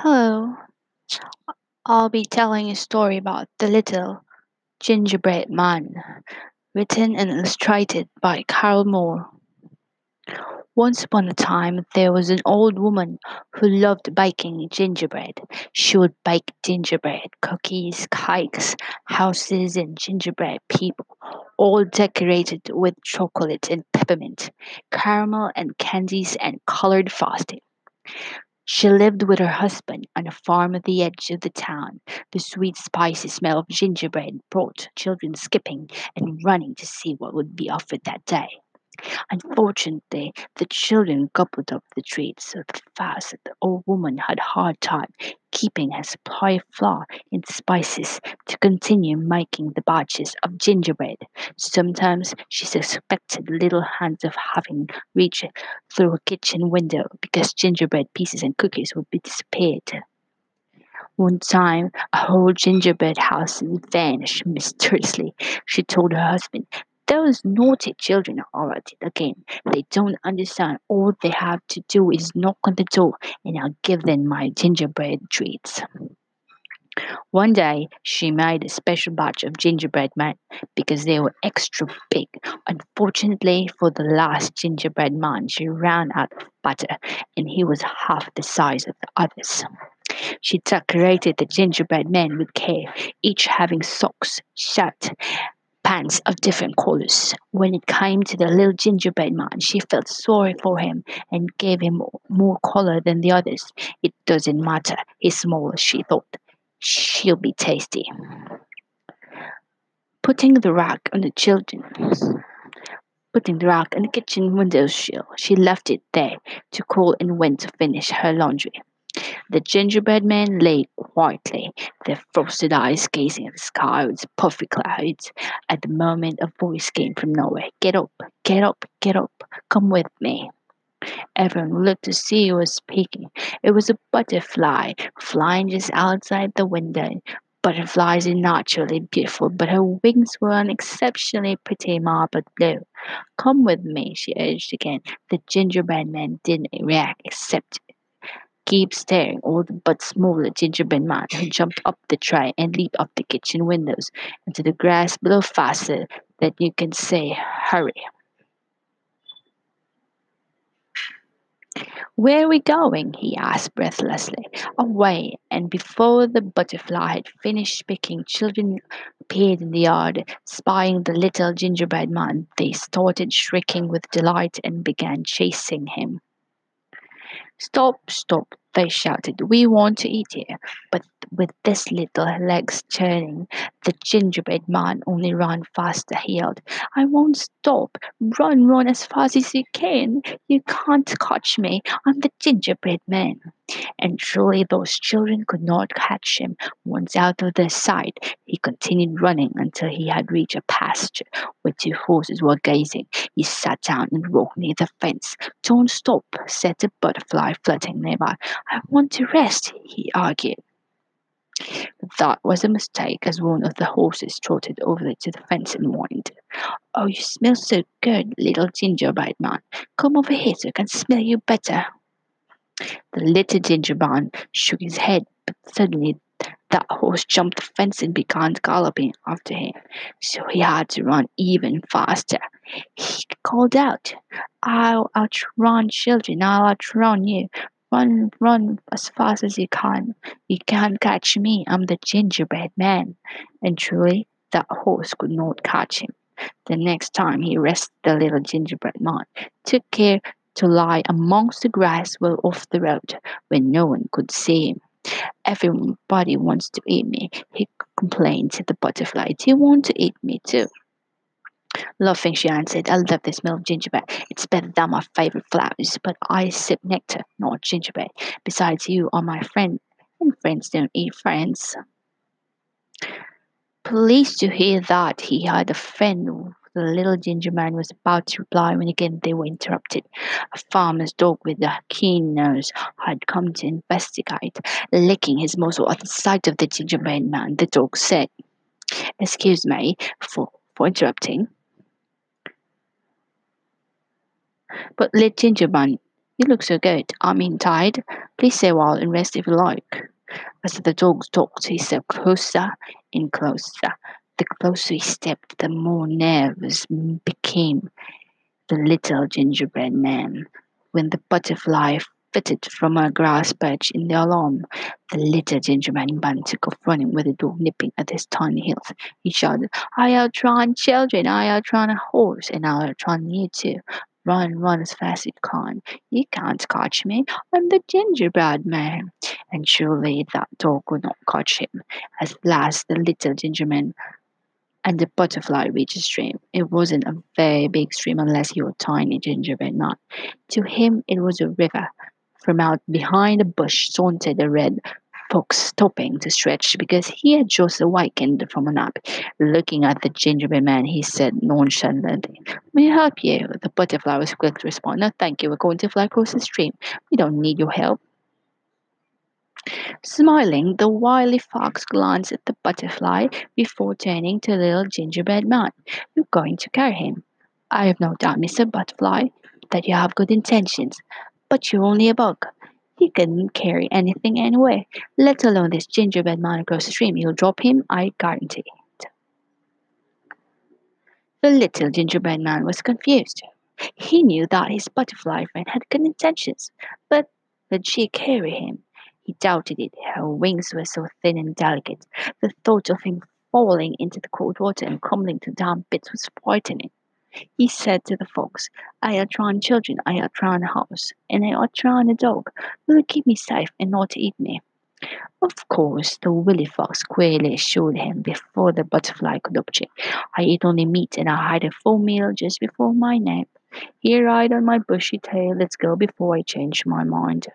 Hello, I'll be telling a story about the little gingerbread man, written and illustrated by Carol Moore. Once upon a time, there was an old woman who loved baking gingerbread. She would bake gingerbread cookies, cakes, houses, and gingerbread people, all decorated with chocolate and peppermint, caramel and candies and colored frosting. She lived with her husband on a farm at the edge of the town. The sweet, spicy smell of gingerbread brought children skipping and running to see what would be offered that day. Unfortunately, the children gobbled up the treats so fast that the old woman had a hard time keeping her supply of flour and spices to continue making the batches of gingerbread. Sometimes she suspected little hands of having reached through a kitchen window because gingerbread pieces and cookies would be disappeared. One time, a whole gingerbread house vanished mysteriously. She told her husband, those naughty children are at it again. They don't understand. All they have to do is knock on the door, and I'll give them my gingerbread treats. One day, she made a special batch of gingerbread men because they were extra big. Unfortunately for the last gingerbread man, she ran out of butter, and he was half the size of the others. She decorated the gingerbread men with care, each having socks, shirt, pants of different colors. When it came to the little gingerbread man, she felt sorry for him and gave him more color than the others. It doesn't matter, he's small, she thought. She'll be tasty. Putting the rack on the children, putting the rack on the kitchen window sill, she left it there to cool and went to finish her laundry. The gingerbread man lay quietly, their frosted eyes gazing at the sky with puffy clouds. At the moment, a voice came from nowhere. Get up, get up, get up, come with me. Everyone looked to see who was speaking. It was a butterfly flying just outside the window. Butterflies are naturally beautiful, but her wings were an exceptionally pretty marble blue. Come with me, she urged again. The gingerbread man didn't react except keep staring all but smaller gingerbread man who jumped up the tray and leaped up the kitchen windows into the grass below faster than you can say hurry. Where are we going? he asked breathlessly. Away, and before the butterfly had finished speaking, children appeared in the yard, spying the little gingerbread man. They started shrieking with delight and began chasing him. Stop, stop, they shouted. We want to eat here. But with this little legs turning, the gingerbread man only ran faster. He yelled, I won't stop. Run, run as fast as you can. You can't catch me. I'm the gingerbread man. And truly, those children could not catch him. Once out of their sight, he continued running until he had reached a pasture where two horses were grazing. He sat down and walked near the fence. Don't stop, said the butterfly flitting nearby. I want to rest, he argued. That was a mistake, as one of the horses trotted over to the fence and whined. Oh, you smell so good, little gingerbread man. Come over here so I can smell you better. The little gingerbread man shook his head, but suddenly that horse jumped the fence and began galloping after him, so he had to run even faster. He called out, I'll outrun children, I'll outrun you. Run, run as fast as you can. You can't catch me, I'm the gingerbread man. And truly, that horse could not catch him. The next time he rested the little gingerbread man, took care to lie amongst the grass well off the road where no one could see him. Everybody wants to eat me, he complained to the butterfly. Do you want to eat me too? Laughing, she answered, I love the smell of gingerbread. It's better than my favorite flowers, but I sip nectar, not gingerbread. Besides, you are my friend, and friends don't eat friends. Pleased to hear that he had a friend the little ginger man was about to reply when again they were interrupted. A farmer's dog with a keen nose had come to investigate. Licking his muzzle at the sight of the gingerbread man, the dog said, Excuse me for, for interrupting. But little gingerbread You look so good. I mean tired. Please stay a while and rest if you like. As the dog talked, he stepped closer and closer. The closer he stepped, the more nervous became the little gingerbread man. When the butterfly flitted from a grass perch in the alarm, the little gingerbread man took off running with the dog nipping at his tiny heels. He shouted, I outrun children, I outrun a horse, and I outrun you too. Run, run as fast as you can. You can't catch me. I'm the gingerbread man. And surely that dog could not catch him. At last the little gingerman and the butterfly reached a stream. It wasn't a very big stream unless you were tiny gingerbread man. To him it was a river. From out behind a bush sauntered a red fox stopping to stretch because he had just awakened from a nap. Looking at the gingerbread man, he said nonchalantly, May I help you? The butterfly was quick to respond, No, thank you. We're going to fly across the stream. We don't need your help. Smiling, the wily fox glanced at the butterfly before turning to the little gingerbread man. You're going to carry him. I have no doubt, Mr. Butterfly, that you have good intentions, but you're only a bug. He couldn't carry anything anyway, let alone this gingerbread man across the stream. You'll drop him, I guarantee it. The little gingerbread man was confused. He knew that his butterfly friend had good intentions, but would she carry him? He doubted it. Her wings were so thin and delicate. The thought of him falling into the cold water and crumbling to damp bits was frightening. He said to the fox, I outrun children, I outrun a house, and I outrun a dog. Will you keep me safe and not eat me? Of course, the willy fox queerly assured him before the butterfly could object. I eat only meat and I had a full meal just before my nap. Here ride on my bushy tail, let's go before I change my mind.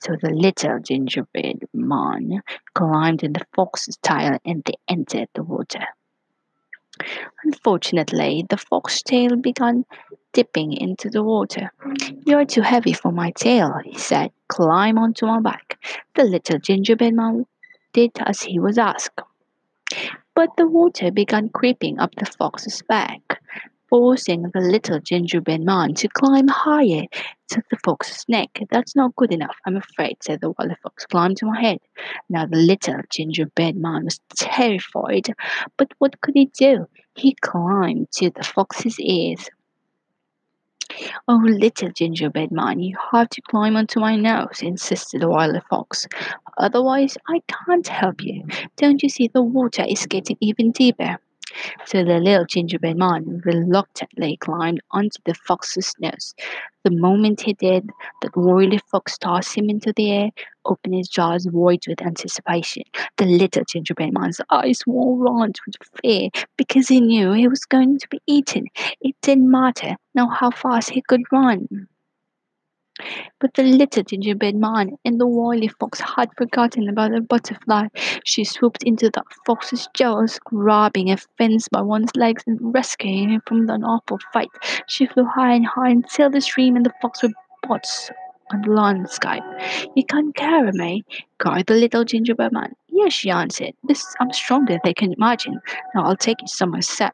So the little gingerbread man climbed in the fox's tail and they entered the water. Unfortunately, the fox's tail began dipping into the water. You're too heavy for my tail, he said. Climb onto my back. The little gingerbread man did as he was asked. But the water began creeping up the fox's back, forcing the little gingerbread man to climb higher to the fox's neck. That's not good enough, I'm afraid, said the wily fox. Climb to my head. Now the little gingerbread man was terrified, but what could he do? He climbed to the fox's ears. Oh, little gingerbread man, you have to climb onto my nose, insisted the wily fox. Otherwise, I can't help you. Don't you see the water is getting even deeper? So the little gingerbread man reluctantly climbed onto the fox's nose. The moment he did, the wily fox tossed him into the air, opened his jaws wide with anticipation. The little gingerbread man's eyes were round with fear because he knew he was going to be eaten. It didn't matter now how fast he could run. But the little gingerbread man and the wily fox had forgotten about the butterfly. She swooped into the fox's jaws, grabbing a fence by one's legs and rescuing him from an awful fight. She flew high and high until the stream and the fox were bots on the landscape. You can't carry me, cried the little gingerbread man. Yes, she answered. This I'm stronger than they can imagine. Now I'll take you somewhere safe.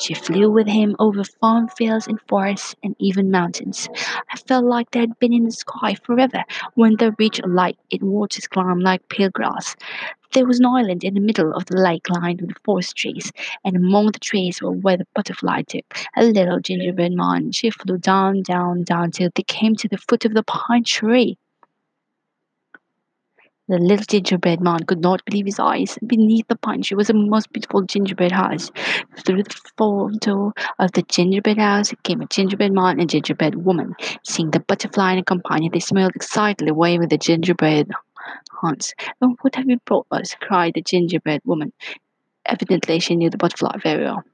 She flew with him over farm fields and forests and even mountains. I felt like they had been in the sky forever. When they reached a lake, it waters climbed like pale grass. There was an island in the middle of the lake lined with forest trees, and among the trees were where the butterfly took a little gingerbread man. She flew down, down, down till they came to the foot of the pine tree. The little gingerbread man could not believe his eyes. Beneath the pine tree was a most beautiful gingerbread house. Through the front door of the gingerbread house came a gingerbread man and gingerbread woman. Seeing the butterfly and companion, they smiled excitedly, waving the gingerbread hands. Oh, what have you brought us? cried the gingerbread woman. Evidently, she knew the butterfly very well.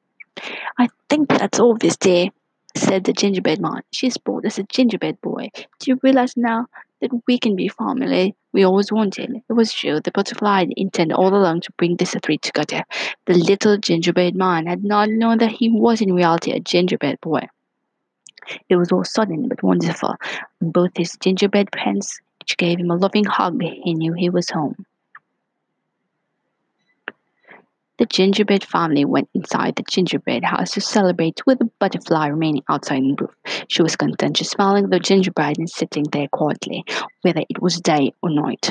I think that's all this dear, said the gingerbread man. She's brought us a gingerbread boy. Do you realize now that we can be family we always wanted. It was true, the butterfly had intended all along to bring this three together. The little gingerbread man had not known that he was in reality a gingerbread boy. It was all sudden but wonderful. Both his gingerbread friends each gave him a loving hug, he knew he was home. The gingerbread family went inside the gingerbread house to celebrate with the butterfly remaining outside the roof. She was content just smelling the gingerbread and sitting there quietly, whether it was day or night.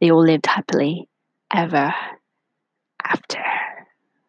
They all lived happily ever after.